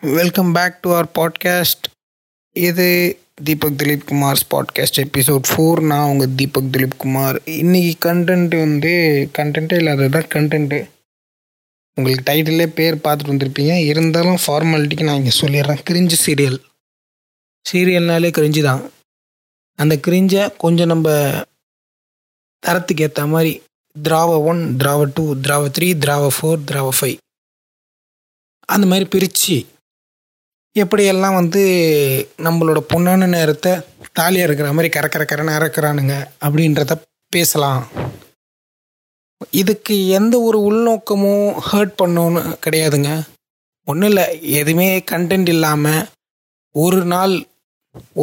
Welcome back to our podcast இது Deepak Dilip Kumar's podcast episode four நான் உங்கள் தீபக் திலீப் குமார் இன்றைக்கி கண்டென்ட் வந்து கண்டென்ட்டே இல்லாதது தான் கண்டென்ட்டு உங்களுக்கு டைட்டிலே பேர் பார்த்துட்டு வந்திருப்பீங்க. இருந்தாலும் ஃபார்மாலிட்டிக்கு நான் இங்கே சொல்லிடுறேன். கிரிஞ்சு சீரியல் சீரியல்னாலே கிரிஞ்சு தான். அந்த கிரிஞ்சை கொஞ்சம் நம்ம தரத்துக்கு ஏற்ற மாதிரி திராவ ஒன் திராவ டூ திராவ த்ரீ திராவ ஃபோர் திராவ ஃபைவ் அந்த மாதிரி பிரித்து எப்படியெல்லாம் வந்து நம்மளோட பொண்ணான நேரத்தை தாலியாக இருக்கிற மாதிரி கரக்கர கரன்னு இறக்குறானுங்க அப்படின்றத பேசலாம். இதுக்கு எந்த ஒரு உள்நோக்கமும் ஹர்ட் பண்ணோன்னு கிடையாதுங்க. ஒன்றும் இல்லை எதுவுமே கண்டென்ட் இல்லாமல் ஒரு நாள்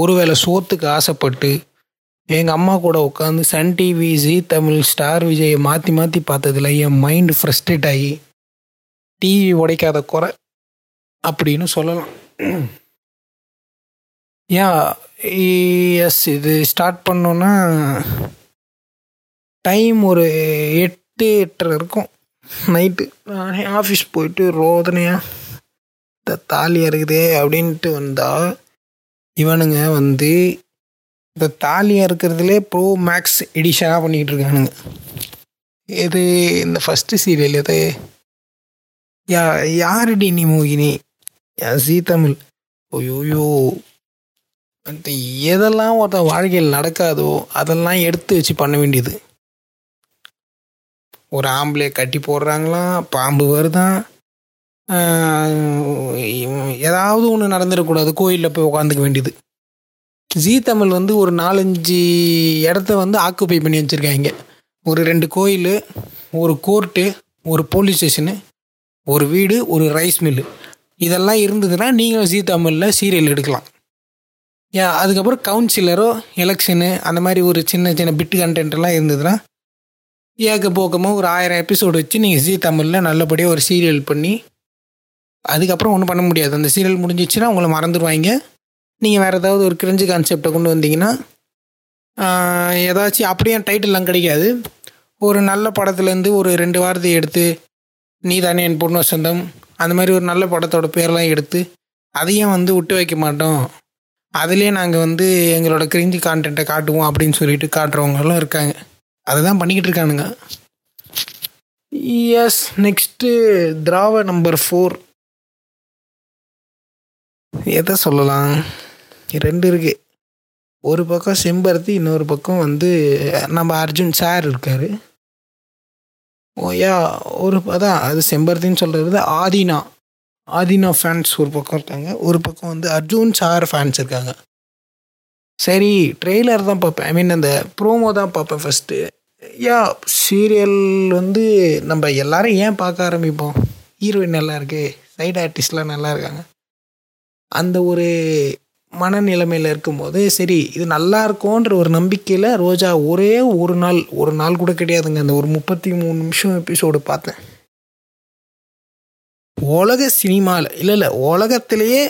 ஒருவேளை சோத்துக்கு ஆசைப்பட்டு எங்கள் அம்மா கூட உட்காந்து Sun TV Zee Tamil Star விஜயை மாற்றி மாற்றி பார்த்ததுல என் மைண்டு ஃப்ரஸ்ட்ரேட் ஆகி டிவி உடைக்காத குறை அப்படின்னு சொல்லலாம். ஏன் எஸ் e, இது ஸ்டார்ட் பண்ணோன்னா டைம் ஒரு எட்டு எட்டரை இருக்கும். நைட்டு நானே ஆஃபீஸ் போயிட்டு ரோதனையாக இந்த தாலியாக இருக்குதே அப்படின்ட்டு வந்தால் இவனுங்க வந்து இந்த தாலியாக இருக்கிறதுலே ப்ரோ மேக்ஸ் எடிஷனாக பண்ணிக்கிட்டு இருக்கானுங்க. இது இந்த ஃபஸ்ட்டு சீரியல் எது? யா யாரடி நீ மோகினி? என் ஜீ தமிழ். ஐயோயோ. அந்த எதெல்லாம் ஒருத்தன் வாழ்க்கையில் நடக்காதோ அதெல்லாம் எடுத்து வச்சு பண்ண வேண்டியது. ஒரு ஆம்பளையை கட்டி போடுறாங்களாம் பாம்பு வருதான் ஏதாவது ஒன்று நடந்துடக்கூடாது கோயிலில் போய் உட்காந்துக்க வேண்டியது. ஜி தமிழ் வந்து ஒரு நாலஞ்சு இடத்த வந்து ஆக்குப்பை பண்ணி வச்சுருக்காங்க. ஒரு ரெண்டு கோயில் ஒரு கோர்ட்டு ஒரு போலீஸ் ஸ்டேஷனு ஒரு வீடு ஒரு ரைஸ் மில்லு. இதெல்லாம் இருந்ததுன்னா நீங்கள் ஜீ தமிழில் சீரியல் எடுக்கலாம். ஏன் அதுக்கப்புறம் கவுன்சிலரோ எலெக்ஷனு அந்த மாதிரி ஒரு சின்ன சின்ன பிட்டு கண்டென்ட்லாம் இருந்ததுன்னா ஏக்க போக்கமாக ஒரு ஆயிரம் எபிசோடு வச்சு நீங்கள் ஜீ தமிழில் நல்லபடியாக ஒரு சீரியல் பண்ணி அதுக்கப்புறம் ஒன்றும் பண்ண முடியாது. அந்த சீரியல் முடிஞ்சிச்சுன்னா உங்களை மறந்துடுவாங்க நீங்கள் வேறு ஏதாவது ஒரு கிரிஞ்சு கான்செப்டை கொண்டு வந்தீங்கன்னா ஏதாச்சும் அப்படியே டைட்டில்லாம் கிடைக்காது. ஒரு நல்ல படத்துலேருந்து ஒரு ரெண்டு வாரத்தை எடுத்து நீ தானே என் பொண்ணு வசந்தம் அந்த மாதிரி ஒரு நல்ல படத்தோட பேர்லாம் எடுத்து அதையும் வந்து விட்டு வைக்க மாட்டோம். அதுலேயே நாங்கள் வந்து எங்களோட கிரிஞ்சி கான்டென்ட்டை காட்டுவோம் அப்படின்னு சொல்லிட்டு காட்டுறவங்களும் இருக்காங்க. அதை தான் பண்ணிக்கிட்டு இருக்கானுங்க. எஸ் நெக்ஸ்ட்டு திராவ நம்பர் ஃபோர் எதை சொல்லலாம்? ரெண்டு இருக்கு. ஒரு பக்கம் செம்பருத்தி இன்னொரு பக்கம் வந்து நம்ம அர்ஜுன் சார் இருக்கார். ஓயா ஒரு அதான் அது செம்பருத்தின்னு சொல்கிறது ஆதினா. ஆதினா ஃபேன்ஸ் ஒரு பக்கம் இருக்காங்க. ஒரு பக்கம் வந்து அர்ஜுன் சார் ஃபேன்ஸ் இருக்காங்க. சரி ட்ரெய்லர் தான் பார்ப்பேன். ஐ மீன் அந்த ப்ரோமோ தான் பார்ப்பேன் ஃபஸ்ட்டு யா சீரியல் வந்து நம்ம எல்லாரும் ஏன் பார்க்க ஆரம்பிப்போம்? ஹீரோயின் நல்லா இருக்கு. சைடு ஆர்டிஸ்ட்லாம் நல்லா இருக்காங்க. அந்த ஒரு மனநிலைமையில் இருக்கும்போது சரி இது நல்லா இருக்கும்ன்ற ஒரு நம்பிக்கையில் ரோஜா ஒரே ஒரு நாள் ஒரு நாள் கூட கிடையாதுங்க. அந்த ஒரு முப்பத்தி மூணு நிமிஷம் எபிசோடு பார்த்தேன். உலக சினிமாவில் இல்லை இல்லை உலகத்திலேயே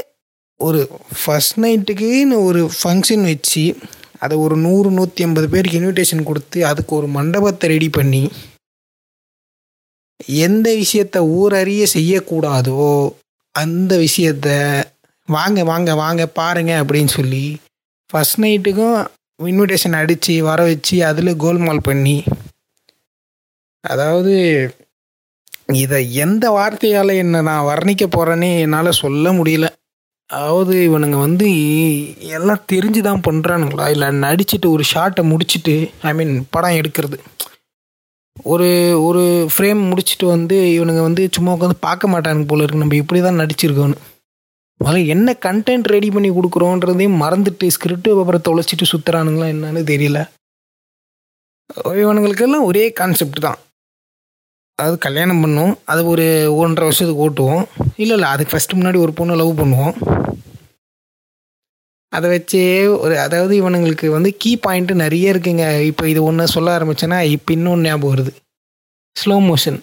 ஒரு ஃபஸ்ட் நைட்டுக்குன்னு ஒரு ஃபங்க்ஷன் வச்சு அதை ஒரு நூறு நூற்றி ஐம்பது பேருக்கு இன்விடேஷன் கொடுத்து அதுக்கு ஒரு மண்டபத்தை ரெடி பண்ணி எந்த விஷயத்த ஊரறிய செய்யக்கூடாதோ அந்த விஷயத்த வாங்க வாங்க வாங்க பாருங்க அப்படின்னு சொல்லி ஃபஸ்ட் நைட்டுக்கும் இன்விடேஷன் அடித்து வர வச்சு அதில் கோல்மால் பண்ணி. அதாவது இதை எந்த வார்த்தையால் என்ன நான் வர்ணிக்க போகிறேன்னே என்னால் சொல்ல முடியல. அதாவது இவனுங்க வந்து எல்லாம் தெரிஞ்சு தான் பண்ணுறானுங்களா இல்லை நடிச்சுட்டு ஒரு ஷார்ட்டை முடிச்சுட்டு ஐ மீன் படம் எடுக்கிறது. ஒரு ஒரு ஃப்ரேம் முடிச்சுட்டு வந்து இவனுங்க வந்து சும்மா உட்காந்து பார்க்க மாட்டானுங்க போல இருக்கு. நம்ம இப்படி தான் நடிச்சிருக்கோன்னு முதல்ல என்ன கண்டென்ட் ரெடி பண்ணி கொடுக்குறோன்றதையும் மறந்துட்டு ஸ்கிரிப்ட் பேப்பரை தொலைச்சிட்டு சுற்றுறானுங்களா என்னன்னு தெரியல. இவனுங்களுக்கெல்லாம் ஒரே கான்செப்ட் தான். அதாவது கல்யாணம் பண்ணுவோம் அது ஒரு ஒன்றரை வருஷத்துக்கு ஓட்டுவோம். இல்லை இல்லை அதுக்கு ஃபஸ்ட்டு முன்னாடி ஒரு பொண்ணை லவ் பண்ணுவோம். அதை வச்சே ஒரு அதாவது இவனுங்களுக்கு வந்து கீ பாயிண்ட்டு நிறைய இருக்குங்க. இப்போ இது ஒன்று சொல்ல ஆரம்பிச்சேன்னா இப்போ இன்னொன்று ஞாபகம் வருது. ஸ்லோ மோஷன்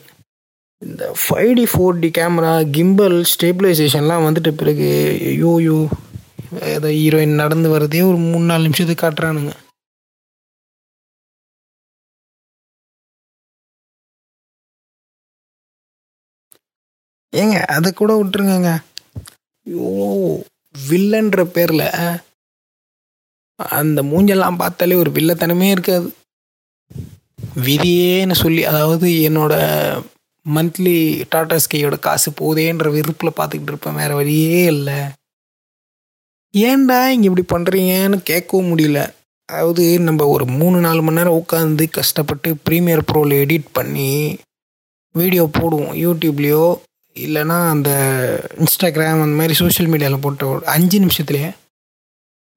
இந்த five D four D camera gimbal ஸ்டேபிளைசேஷன்லாம் வந்துட்ட பிறகு யோ யோ ஏதோ ஹீரோயின் நடந்து வரதே ஒரு மூணு நாலு நிமிஷத்துக்கு காட்டுறானுங்க. ஏங்க அதை கூட விட்டுருங்கங்க. ஐயோ வில்லன்ற பேரில் அந்த மூஞ்செல்லாம் பார்த்தாலே ஒரு வில்லத்தனமே இருக்காது. விதியேன்னு சொல்லி அதாவது என்னோட மந்த்லி டாடா ஸ்கையோட காசு போதேன்ற விருப்பில் பார்த்துக்கிட்டு இருப்பேன். வேறு வழியே இல்லை. ஏன்டா இங்கே இப்படி பண்ணுறீங்கன்னு கேட்கவும் முடியல. அதாவது நம்ம ஒரு மூணு நாலு மணி நேரம் உட்காந்து கஷ்டப்பட்டு ப்ரீமியர் ப்ரோவில் எடிட் பண்ணி வீடியோ போடுவோம். யூடியூப்லேயோ இல்லைன்னா அந்த இன்ஸ்டாகிராம் அந்த மாதிரி சோஷியல் மீடியாவில் போட்ட அஞ்சு நிமிஷத்துலேயே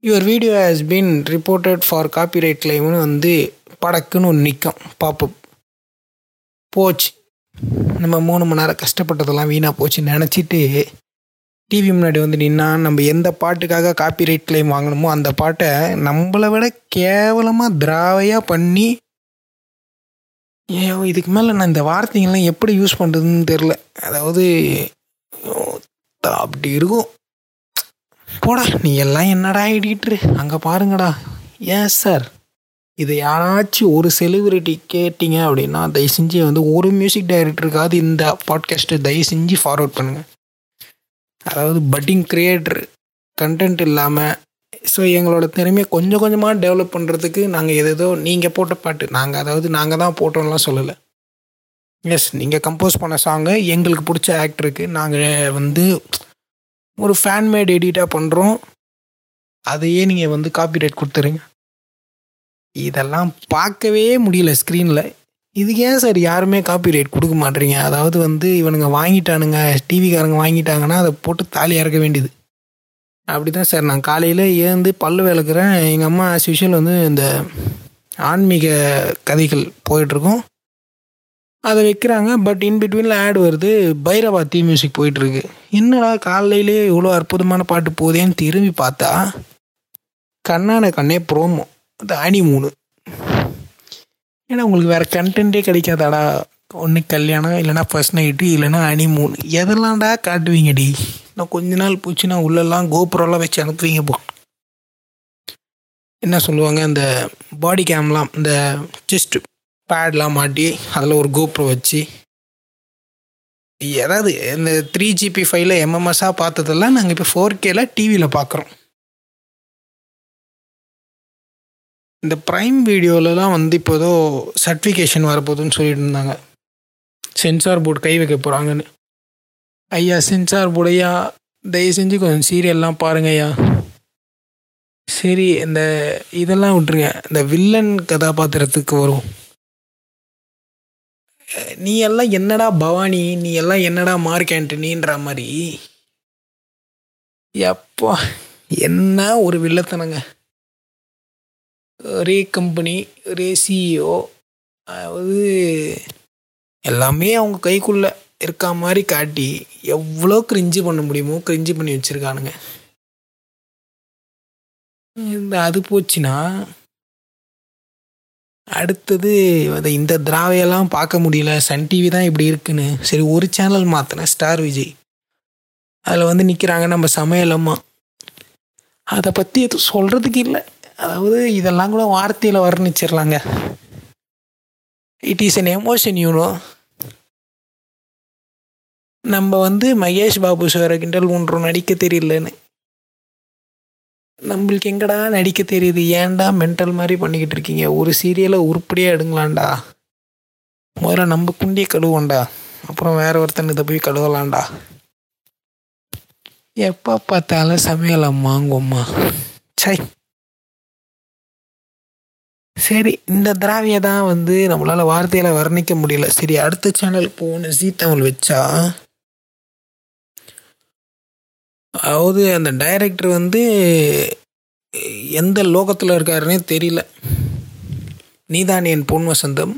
your video has been reported for copyright கிளைம்னு வந்து படக்குன்னு ஒன்று நிற்கும் பாப்பு போச்சு. நம்ம மூணு மணி நேரம் கஷ்டப்பட்டதெல்லாம் வீணாக போச்சு. நினச்சிட்டு டிவி முன்னாடி வந்து நின்னா நம்ம எந்த பாட்டுக்காக காப்பிரைட் கிளைம் வாங்கணுமோ அந்த பாட்டை நம்மளை விட கேவலமாக திராவையாக பண்ணி ஏன் இதுக்கு மேலே நான் இந்த வார்த்தைங்கள்லாம் எப்படி யூஸ் பண்ணுறதுன்னு தெரில அதாவது அப்படி இருக்கும். போடா நீ எல்லாம் என்னடா எடிட்ரு அங்கே பாருங்கடா. ஏன் சார் இதை யாராச்சும் ஒரு செலிபிரிட்டி கேட்டிங்க அப்படின்னா தயவு செஞ்சு வந்து ஒரு மியூசிக் டைரக்டருக்காவது இந்த பாட்காஸ்ட்டை தயவு செஞ்சு ஃபார்வர்ட் பண்ணுங்கள் அதாவது பட்டிங் கிரியேட்டர் கண்டென்ட் இல்லாமல் ஸோ எங்களோட திறமையை கொஞ்சம் கொஞ்சமாக டெவலப் பண்ணுறதுக்கு நாங்கள் எதோ நீங்கள் போட்ட பாட்டு நாங்கள் அதாவது நாங்கள் தான் போட்டோம்லாம் சொல்லலை. எஸ் நீங்கள் கம்போஸ் பண்ண சாங்கை எங்களுக்கு பிடிச்ச ஆக்டருக்கு நாங்கள் வந்து ஒரு ஃபேன் மேட் எடிட்டாக பண்ணுறோம் அதையே நீங்கள் வந்து காப்பிரைட் கொடுத்துருங்க. இதெல்லாம் பார்க்கவே முடியல ஸ்க்ரீனில் இதுக்கு ஏன் சார் யாருமே காப்பி ரேட் கொடுக்க மாட்டேறீங்க அதாவது வந்து இவனுங்க வாங்கிட்டானுங்க டிவிக்காரங்க வாங்கிட்டாங்கன்னா அதை போட்டு தாலி இறக்க வேண்டியது. அப்படி தான் சார் நான் காலையில் ஏந்து பல்லு விளக்குறேன். எங்கள் அம்மா ஆஸ் யூஷுவல் வந்து இந்த ஆன்மீக கதைகள் போயிட்டுருக்கோம். அதை வைக்கிறாங்க. பட் இன் பிட்வீனில் ஆட் வருது. பைரவா தீ மியூசிக் போயிட்டுருக்கு. என்னடா காலையிலே இவ்வளோ அற்புதமான பாட்டு போதேன்னு திரும்பி பார்த்தா கண்ணான கண்ணே ப்ரோமோ அது அணி மூணு. ஏன்னா உங்களுக்கு வேறு கண்டென்ட்டே கிடைக்காதாடா. ஒன்று கல்யாணம் இல்லைனா ஃபர்ஸ்ட் நைட்டு இல்லைனா அணி மூணு. எதெல்லாம்டா காட்டுவீங்கடி நான் கொஞ்ச நாள் போச்சுன்னா உள்ளெல்லாம் கோபுரம்லாம் வச்சு அனுப்புவீங்க போ. என்ன சொல்லுவாங்க அந்த பாடி கேம்லாம் இந்த செஸ்ட் பேட்லாம் மாட்டி அதில் ஒரு கோப்ரோ வச்சு. ஏதாவது இந்த த்ரீ ஜிபி ஃபைவ்ல எம்எம்எஸ்ஸாக பார்த்ததெல்லாம் நாங்கள் இப்போ ஃபோர் கேல டிவியில் பார்க்குறோம் இந்த ப்ரைம் வீடியோலலாம் வந்து இப்போ ஏதோ சர்டிஃபிகேஷன் வரப்போகுதுன்னு சொல்லிட்டு இருந்தாங்க. சென்சார் போர்டு கை வைக்க போகிறாங்கன்னு ஐயா சென்சார் போர்டு ஐயா தயவு செஞ்சு கொஞ்சம் சீரியல்லாம் பாருங்க ஐயா. சரி இந்த இதெல்லாம் விட்டுருங்க. இந்த வில்லன் கதாபாத்திரத்துக்கு வரும். நீ எல்லாம் என்னடா பவானி? நீ எல்லாம் என்னடா மார்க் ஆண்டனின்ற மாதிரி? எப்பா என்ன ஒரு வில்லத்தனங்க. ஒரே கம்பெனி ஒரே சிஇஓ அதாவது எல்லாமே அவங்க கைக்குள்ளே இருக்கா மாதிரி காட்டி எவ்வளோ கிரிஞ்சு பண்ண முடியுமோ கிரிஞ்சு பண்ணி வச்சுருக்கானுங்க. இந்த அது போச்சுன்னா அடுத்தது அதை இந்த திராவையெல்லாம் பார்க்க முடியல சன் டிவி தான் இப்படி இருக்குன்னு. சரி ஒரு சேனல் மாற்றினேன் ஸ்டார் விஜய். அதில் வந்து நிற்கிறாங்க நம்ம சமையலம்மா அதை பற்றி எதுவும் சொல்கிறதுக்கு இல்லை. அதாவது இதெல்லாம் கூட வார்த்தையில் வர்ணிச்சிடலாங்க it is an emotion you know நம்ம வந்து மகேஷ் பாபு சாரை கிண்டல் ஒன்றும் நடிக்க தெரியலன்னு. நம்மளுக்கு எங்கடா நடிக்க தெரியுது? ஏன்டா மென்டல் மாதிரி பண்ணிக்கிட்டு இருக்கீங்க? ஒரு சீரியலை உருப்படியாக எடுங்களாண்டா? முதல்ல நம்ம குண்டியை கழுவோண்டா அப்புறம் வேற ஒருத்தன் இதை போய் கழுவலாம்டா. எப்போ பார்த்தாலும் சமையல் அம்மாங்கம்மா சை. சரி இந்த திராவியை தான் வந்து நம்மளால் வார்த்தையில் வர்ணிக்க முடியல. சரி அடுத்த சேனல் போன ஜி தமிழ் வச்சா? அதாவது அந்த டைரக்டர் வந்து எந்த லோகத்தில் இருக்காருன்னே தெரியல. நீதான் என் பொன் வசந்தம்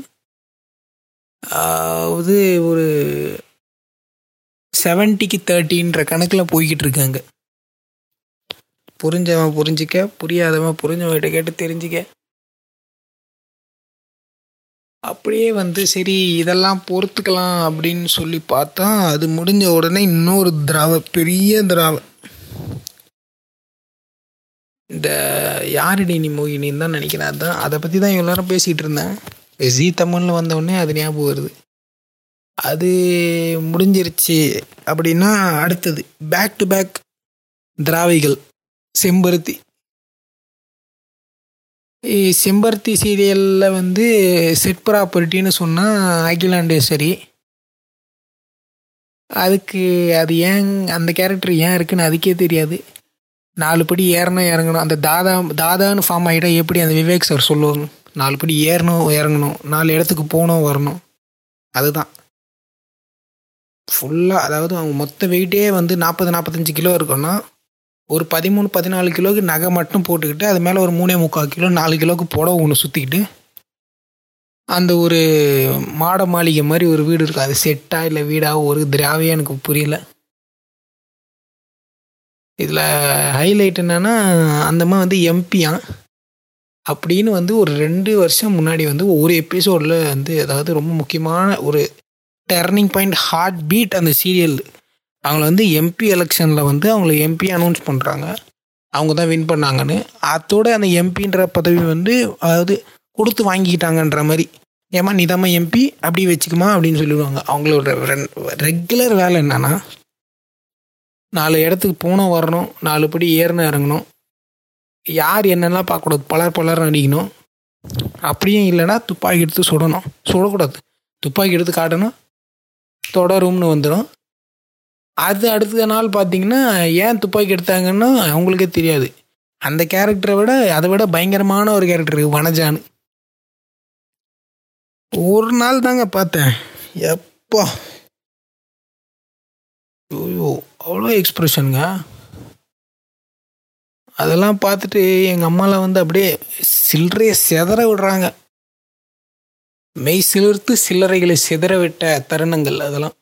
அதாவது ஒரு செவன்ட்டிக்கு தேர்ட்டின்ற கணக்கில் போய்கிட்டு இருக்காங்க. புரிஞ்சவன் புரிஞ்சிக்க புரியாதவன் புரிஞ்சவன்கிட்ட கேட்டு தெரிஞ்சிக்க. அப்படியே வந்து சரி இதெல்லாம் பொறுத்துக்கலாம் அப்படின்னு சொல்லி பார்த்தா அது முடிஞ்ச உடனே இன்னொரு திராவ பெரிய திராவ. இந்த யாரடி நீ மோகினின்னு தான் நினைக்கிறேன். அதான் அதை பற்றி தான் எல்லாரும் பேசிகிட்டு இருந்தேன். ஜி தமிழில் வந்தவுடனே அது ஞாபகம் வருது. அது முடிஞ்சிருச்சு அப்படின்னா அடுத்தது. பேக் டு பேக் திராவிகள் செம்பருத்தி. செம்பருத்தி சீரியலில் வந்து செட் ப்ராப்பர்ட்டின்னு சொன்னால் அகிலாண்டேஸ்வரி. அதுக்கு அது ஏன் அந்த கேரக்டர் ஏன் இருக்குன்னு அதுக்கே தெரியாது. நாலு படி ஏறணும் இறங்கணும். அந்த தாதா தாதான்னு ஃபார்ம் ஆகிட்டா எப்படி அந்த விவேக் சார் சொல்லுவாங்க? நாலு படி ஏறணும் இறங்கணும். நாலு இடத்துக்கு போகணும் வரணும். அதுதான். ஃபுல்லாக அதாவது அவங்க மொத்த வெயிட்டே வந்து நாற்பது நாற்பத்தஞ்சு கிலோ இருக்குன்னா ஒரு பதிமூணு பதினாலு கிலோக்கு நகை மட்டும் போட்டுக்கிட்டு அது மேலே ஒரு மூணே முக்கால் கிலோ நாலு கிலோக்கு புடவை ஒன்று சுற்றிக்கிட்டு அந்த ஒரு மாட மாளிகை மாதிரி ஒரு வீடு இருக்கு. அது செட்டா இல்லை வீடா ஒரு திராவியா எனக்கு புரியல. இதில் ஹைலைட் என்னென்னா அந்த மாதிரி வந்து எம்பியா அப்படின்னு வந்து ஒரு ரெண்டு வருஷம் முன்னாடி வந்து ஒரு எபிசோடில் வந்து அதாவது ரொம்ப முக்கியமான ஒரு டர்னிங் பாயிண்ட் ஹார்ட் பீட் அந்த சீரியல் அவங்கள வந்து எம்பி எலெக்ஷனில் வந்து அவங்கள எம்பி அனௌன்ஸ் பண்ணுறாங்க அவங்க தான் வின் பண்ணாங்கன்னு. அதோட அந்த எம்பின்ற பதவி வந்து அதாவது கொடுத்து வாங்கிக்கிட்டாங்கன்ற மாதிரி. ஏமா நீதாம்மா எம்பி அப்படி வச்சுக்குமா அப்படின்னு சொல்லிடுவாங்க. அவங்களோட ரெகுலர் வேலை என்னன்னா நாலு இடத்துக்கு போனோம் வரணும். நாலு படி ஏறணும் இறங்கணும். யார் என்னெல்லாம் பார்க்கக்கூடாது? பலர் பலர் அடிக்கணும். அப்படியும் இல்லைன்னா துப்பாக்கி எடுத்து சுடணும். சுடக்கூடாது. துப்பாக்கி எடுத்து காட்டணும். தொடரும்னு வந்துடும் அது அடுத்த நாள் பார்த்தீங்கன்னா ஏன் துப்பாக்கி எடுத்தாங்கன்னு அவங்களுக்கே தெரியாது. அந்த கேரக்டரை விட அதை விட பயங்கரமான ஒரு கேரக்டர் வனஜானு. ஒரு நாள் தாங்க பார்த்தேன். எப்பா. ஐயோ அவ்வளோ எக்ஸ்ப்ரெஷனுங்க அதெல்லாம் பார்த்துட்டு எங்கள் அம்மாலாம் வந்து அப்படியே சில்லறையை செதற விடுறாங்க. மெய் சிலிர்த்து சில்லறைகளை சிதற விட்ட தருணங்கள் அதெல்லாம்.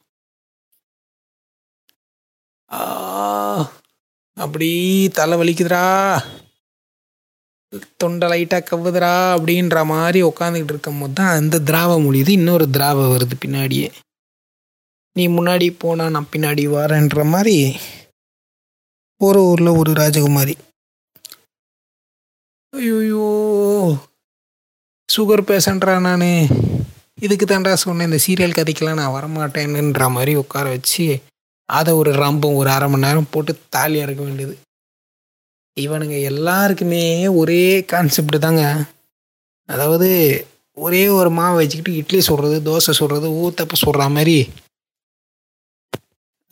அப்படி தலை வலிக்குதுடா. தொண்டை லைட்டாக கவ்வுதுடா அப்படின்ற மாதிரி உட்காந்துக்கிட்டு இருக்கும் போது தான் அந்த திராவ முடியுது. இன்னொரு திராவ வருது பின்னாடியே. நீ முன்னாடி போனா நான் பின்னாடி வரேன்ற மாதிரி ஒரு ஊரில் ஒரு ராஜகுமாரி. ஐயோ சுகர் பேஷண்ட்ரா நான். இதுக்கு தான்டா சொன்னேன் இந்த சீரியல் கதைக்கெல்லாம் நான் வரமாட்டேன்னுன்ற மாதிரி உட்கார வச்சு அதை ஒரு ரம்பம் ஒரு அரை மணி நேரம் போட்டு தாலி இறக்க வேண்டியது. இவனுங்க எல்லாருக்குமே ஒரே கான்செப்ட் தாங்க. அதாவது ஒரே ஒரு மாவை வச்சுக்கிட்டு இட்லி சுடுறது தோசை சுடுறது ஊத்தப்ப சுடுற மாதிரி.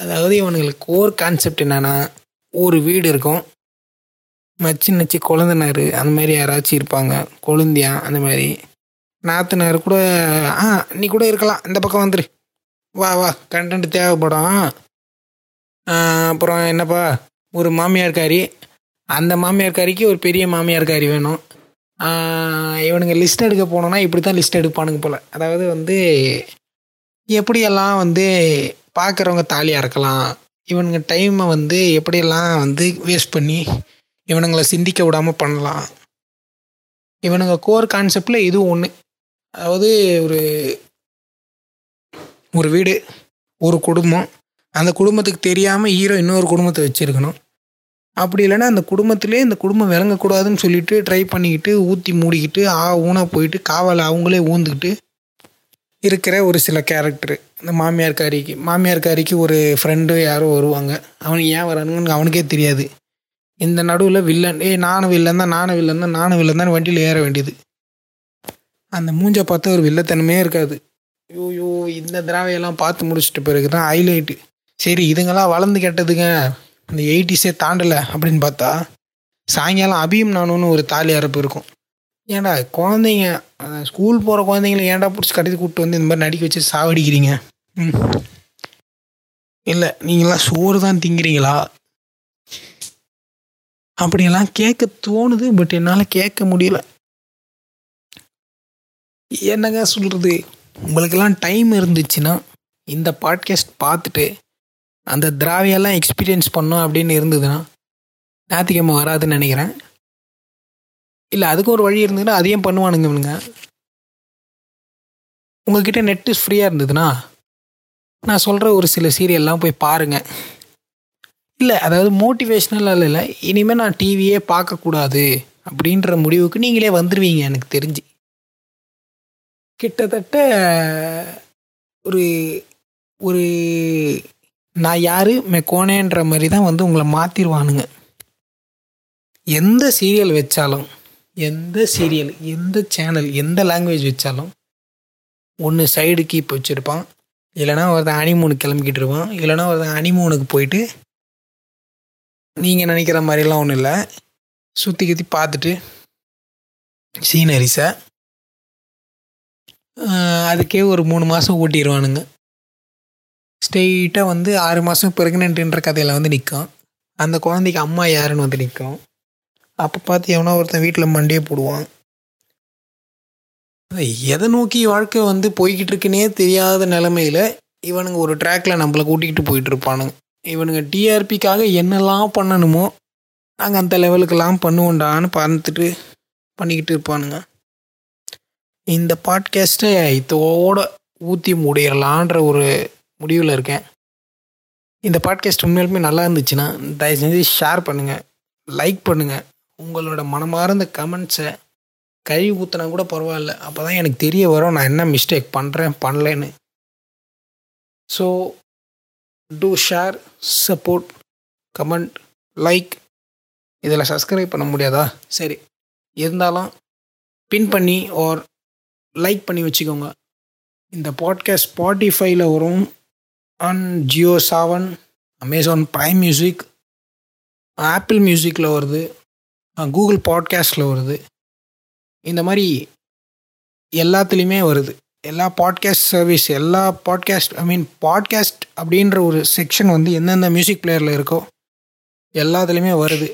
அதாவது இவனுங்களுக்கு கோர் கான்செப்ட் என்னென்னா ஒரு வீடு இருக்கும். மச்சி நச்சி குழந்தனார் அந்த மாதிரி யாராச்சும் இருப்பாங்க. கொழுந்தியா அந்த மாதிரி. நாத்தனார் கூட ஆ நீ கூட இருக்கலாம். இந்த பக்கம் வந்துரு. வா வா கண்டென்ட் தேவைப்படும். அப்புறம் என்னப்பா? ஒரு மாமியார்காரி அந்த மாமியார்காரிக்கு ஒரு பெரிய மாமியார்காரி வேணும். இவனுங்க லிஸ்ட் எடுக்க போனோன்னா இப்படி தான் லிஸ்ட் எடுப்பானுங்க போல். அதாவது வந்து எப்படியெல்லாம் வந்து பார்க்குறவங்க தாலியாக இருக்கலாம் இவனுங்க டைமை வந்து எப்படியெல்லாம் வந்து வேஸ்ட் பண்ணி இவனுங்களை சிந்திக்க விடாமல் பண்ணலாம். இவனுங்க கோர் கான்செப்டில் இதுவும் ஒன்று அதாவது ஒரு ஒரு வீடு ஒரு குடும்பம் அந்த குடும்பத்துக்கு தெரியாமல் ஹீரோ இன்னொரு குடும்பத்தை வச்சுருக்கணும். அப்படி இல்லைன்னா அந்த குடும்பத்திலே இந்த குடும்பம் விளங்கக்கூடாதுன்னு சொல்லிட்டு ட்ரை பண்ணிக்கிட்டு ஊற்றி மூடிக்கிட்டு ஆ ஊனா போயிட்டு காவலை அவங்களே ஊந்துக்கிட்டு இருக்கிற ஒரு சில கேரக்டர் இந்த மாமியார்காரிக்கு மாமியார்காரிக்கு ஒரு ஃப்ரெண்டு யாரோ வருவாங்க. அவனுக்கு ஏன் வரானுங்கன்னு அவனுக்கே தெரியாது. இந்த நடுவில் வில்லன் ஏய் நானும் வில்லன் தான் நானும் வில்லன் தான் நானும் வில்லன் தான் வண்டியில் ஏற வேண்டியது. அந்த மூஞ்ச பார்த்தா ஒரு வில்லத்தனமே இருக்காது. ஐயோ இந்த திராவையெல்லாம் பார்த்து முடிச்சிட்ட பிறகு தான் ஹைலைட்டு சரி இதுங்கெல்லாம் வளர்ந்து கெட்டதுங்க. இந்த எயிட்டிஸே தாண்டலை அப்படின்னு பார்த்தா சாயங்காலம் அபியும் நானும்னு ஒரு தாலி அறப்பு இருக்கும். ஏன்டா குழந்தைங்க ஸ்கூல் போகிற குழந்தைங்கள ஏன்டா பிடிச்சி கட்டி கூப்பிட்டு வந்து இந்த மாதிரி நடிக்க வச்சு சாவடிக்கிறீங்க? ம். இல்லை நீங்களாம் சோறு தான் திங்கிறீங்களா? அப்படியெல்லாம் கேட்க தோணுது பட் என்னால் கேட்க முடியல. என்னங்க சொல்கிறது உங்களுக்கெல்லாம் டைம் இருந்துச்சுன்னா இந்த பாட்காஸ்ட் பார்த்துட்டு அந்த திராவியெல்லாம் எக்ஸ்பீரியன்ஸ் பண்ணோம் அப்படின்னு இருந்ததுன்னா ஞாத்திக்கிழமை வராதுன்னு நினைக்கிறேன். இல்லை அதுக்கு ஒரு வழி இருந்ததுன்னா அதையும் பண்ணுவானுங்க இவனுங்க. உங்ககிட்ட நெட்டு ஃப்ரீயாக இருந்ததுன்னா நான் சொல்கிற ஒரு சில சீரியல்லாம் போய் பாருங்கள் இல்லை அதாவது மோட்டிவேஷ்னல் இல்லை இனிமேல் நான் டிவியே பார்க்கக்கூடாது அப்படின்ற முடிவுக்கு நீங்களே வந்துடுவீங்க எனக்கு தெரிஞ்சு. கிட்டத்தட்ட ஒரு ஒரு நான் யாரு? மெக்கோனேன்ற மாதிரி தான் வந்து உங்களை மாற்றிடுவானுங்க எந்த சீரியல் வச்சாலும் எந்த சீரியல் எந்த சேனல் எந்த லாங்குவேஜ் வச்சாலும் ஒன்று சைடு கீப் வச்சுருப்பான். இல்லைனா ஒருத்தன் அனிமூனுக்கு கிளம்பிக்கிட்டு இருப்பான். இல்லைனா ஒருத்தன் அனிமூனுக்கு போயிட்டு நீங்கள் நினைக்கிற மாதிரிலாம் ஒன்றும் இல்லை. சுற்றி சுற்றி பார்த்துட்டு சீனரிஸை அதுக்கே ஒரு மூணு மாதம் ஓட்டிடுவானுங்க ஸ்ட்ரெயிட்டாக வந்து ஆறு மாதம் ப்ரெக்னென்ட்டுன்ற கதையில் வந்து நிற்கும் அந்த குழந்தைக்கு அம்மா யாருன்னு வந்து நிற்கும் அப்போ பார்த்து எவனோ ஒருத்தன் வீட்டில் மண்டியே போடுவான். எதை நோக்கி வாழ்க்கை வந்து போய்கிட்டு இருக்குன்னே தெரியாத நிலமையில் இவனுங்க ஒரு ட்ராக்ல நம்மளை கூட்டிகிட்டு போயிட்டு இருப்பானுங்க இவனுங்க டிஆர்பிக்காக என்னெல்லாம் பண்ணணுமோ நாங்கள் அந்த லெவலுக்கெல்லாம் பண்ணுவோண்டான்னு பார்த்துட்டு பண்ணிக்கிட்டு இருப்பானுங்க. இந்த பாட்காஸ்ட்டை இதோட ஊற்றி முடியலான்ற ஒரு முடிவில் இருக்கேன். இந்த பாட்காஸ்ட் உண்மையிலுமே நல்லா இருந்துச்சுன்னா தயவு செஞ்சு ஷேர் பண்ணுங்கள் லைக் பண்ணுங்கள் உங்களோட மனமார்ந்த கமெண்ட்ஸை கழுவி ஊற்றினா கூட பரவாயில்ல. அப்போ தான் எனக்கு தெரிய வரும் நான் என்ன மிஸ்டேக் பண்ணுறேன் பண்ணலன்னு. So to share support comment like இதில் சப்ஸ்கிரைப் பண்ண முடியாதா? சரி. இருந்தாலும் பின் பண்ணி ஓர் லைக் பண்ணி வச்சுக்கோங்க. இந்த பாட்காஸ்ட் ஸ்பாட்டிஃபைல வரும் on Jio Saavn Amazon Prime Music Apple மியூசிக்கில் வருது கூகுள் பாட்காஸ்டில் வருது. இந்த மாதிரி எல்லாத்துலேயுமே வருது. எல்லா பாட்காஸ்ட் சர்வீஸ் எல்லா பாட்காஸ்ட் ஐ மீன் பாட்காஸ்ட் அப்படின்ற ஒரு செக்ஷன் வந்து எந்தெந்த மியூசிக் பிளேயரில் இருக்கோ எல்லாத்துலேயுமே வருது.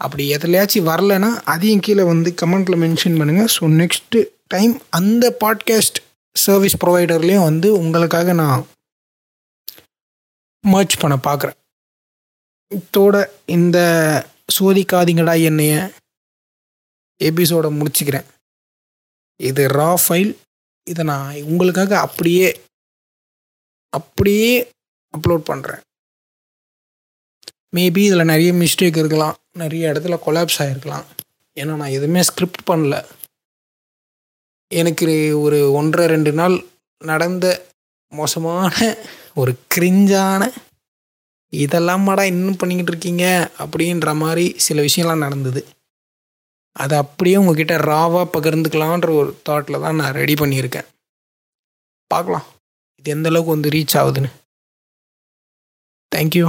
அப்படி எதுலையாச்சும் வரலைன்னா அதையும் கீழே வந்து கமெண்ட்டில் மென்ஷன் பண்ணுங்கள் ஸோ நெக்ஸ்ட்டு டைம் அந்த பாட்காஸ்ட் சர்வீஸ் ப்ரொவைடர்லேயும் வந்து உங்களுக்காக நான் மர்ச் பண்ண பார்க்குறேன். இதோட இந்த சோதிக்காதீங்கடா என்னைய. எபிசோடை முடிச்சுக்கிறேன். இது ரா ஃபைல் இதை நான் உங்களுக்காக அப்படியே அப்படியே அப்லோட் பண்ணுறேன் மேபி இதில் நிறைய மிஸ்டேக் இருக்கலாம். நிறைய இடத்துல கொலாப்ஸ் ஆகிருக்கலாம் ஏன்னா நான் எதுவுமே ஸ்கிரிப்ட் பண்ணல. எனக்கு ஒரு ஒன்றரை ரெண்டு நாள் நடந்த மோசமான ஒரு கிரிஞ்சான இதெல்லாமாடா இன்னும் பண்ணிக்கிட்டு இருக்கீங்க? அப்படின்ற மாதிரி சில விஷயம்லாம் நடந்தது. அதை அப்படியே உங்ககிட்ட ராவாக பகிர்ந்துக்கலான்ற ஒரு தாட்டில் தான் நான் ரெடி பண்ணியிருக்கேன். பார்க்கலாம். இது எந்தளவுக்கு வந்து ரீச் ஆகுதுன்னு. தேங்க்யூ